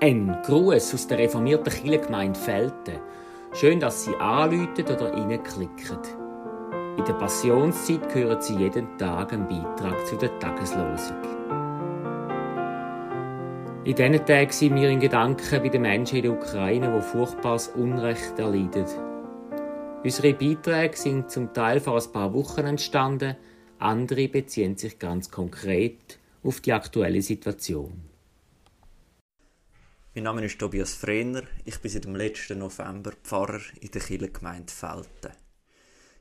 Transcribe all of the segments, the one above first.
Ein Gruß aus der reformierten Kirchengemeinde Felten. Schön, dass Sie anrufen oder reinklicken. In der Passionszeit hören Sie jeden Tag einen Beitrag zu der Tageslosung. In diesen Tagen sind wir in Gedanken bei den Menschen in der Ukraine, die furchtbares Unrecht erleiden. Unsere Beiträge sind zum Teil vor ein paar Wochen entstanden, andere beziehen sich ganz konkret auf die aktuelle Situation. Mein Name ist Tobias Frenner. Ich bin seit dem letzten November Pfarrer in der Kirchengemeinde Felten.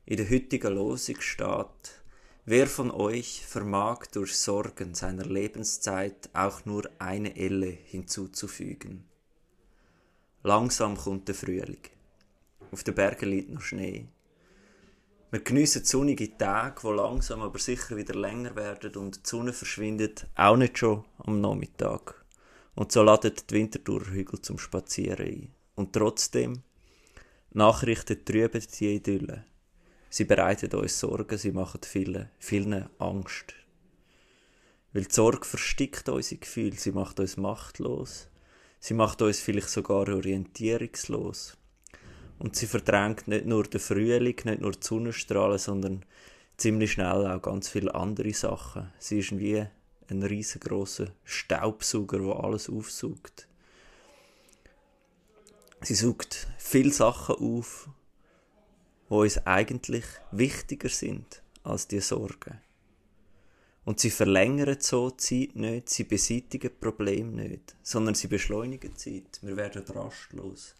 In der heutigen Losung steht, wer von euch vermag durch Sorgen seiner Lebenszeit auch nur eine Elle hinzuzufügen? Langsam kommt der Frühling. Auf den Bergen liegt noch Schnee. Wir geniessen sonnige Tage, die langsam aber sicher wieder länger werden und die Sonne verschwindet auch nicht schon am Nachmittag. Und so laden die Winterthur zum Spazieren ein. Und trotzdem, Nachrichten trüben die Idylle. Sie bereiten uns Sorgen, sie machen vielen, vielen Angst. Weil die Sorge verstickt unsere Gefühle, sie macht uns machtlos. Sie macht uns vielleicht sogar orientierungslos. Und sie verdrängt nicht nur den Frühling, nicht nur die Sonnenstrahlen, sondern ziemlich schnell auch ganz viele andere Sachen. Sie ist wie ein riesengroßer Staubsauger, der alles aufsaugt. Sie saugt viele Sachen auf, die uns eigentlich wichtiger sind als die Sorgen. Und sie verlängern so die Zeit nicht, sie beseitigen Probleme nicht, sondern sie beschleunigen die Zeit. Wir werden rastlos.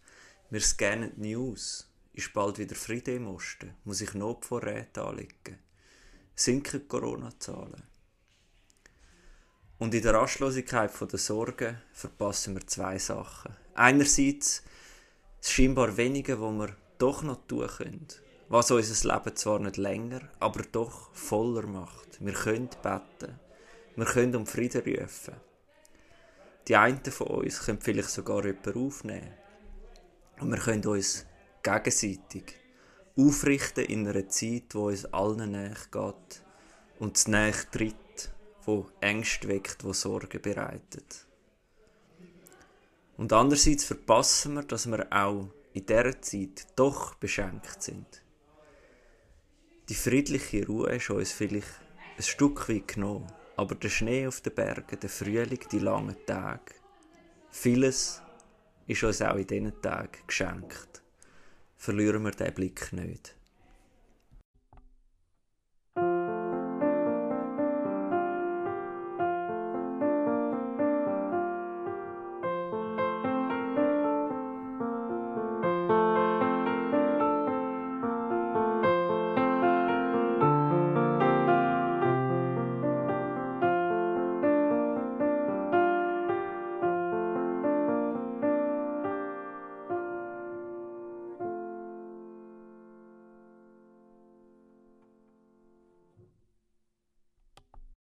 Wir scannen die News. Ist bald wieder Friede im Osten? Muss ich Notvorräte anlegen? Sinken Corona-Zahlen? Und in der Rastlosigkeit der Sorgen verpassen wir zwei Sachen. Einerseits das scheinbar Wenige, wo wir doch noch tun können, was unser Leben zwar nicht länger, aber doch voller macht. Wir können beten, wir können um Frieden rufen. Die einen von uns können vielleicht sogar jemanden aufnehmen. Und wir können uns gegenseitig aufrichten in einer Zeit, wo uns allen näher geht und näher tritt wo Ängste weckt, wo Sorgen bereitet. Und andererseits verpassen wir, dass wir auch in dieser Zeit doch beschenkt sind. Die friedliche Ruhe ist uns vielleicht ein Stück weit genommen, aber der Schnee auf den Bergen, der Frühling, die langen Tage, vieles ist uns auch in diesen Tagen geschenkt. Verlieren wir diesen Blick nicht.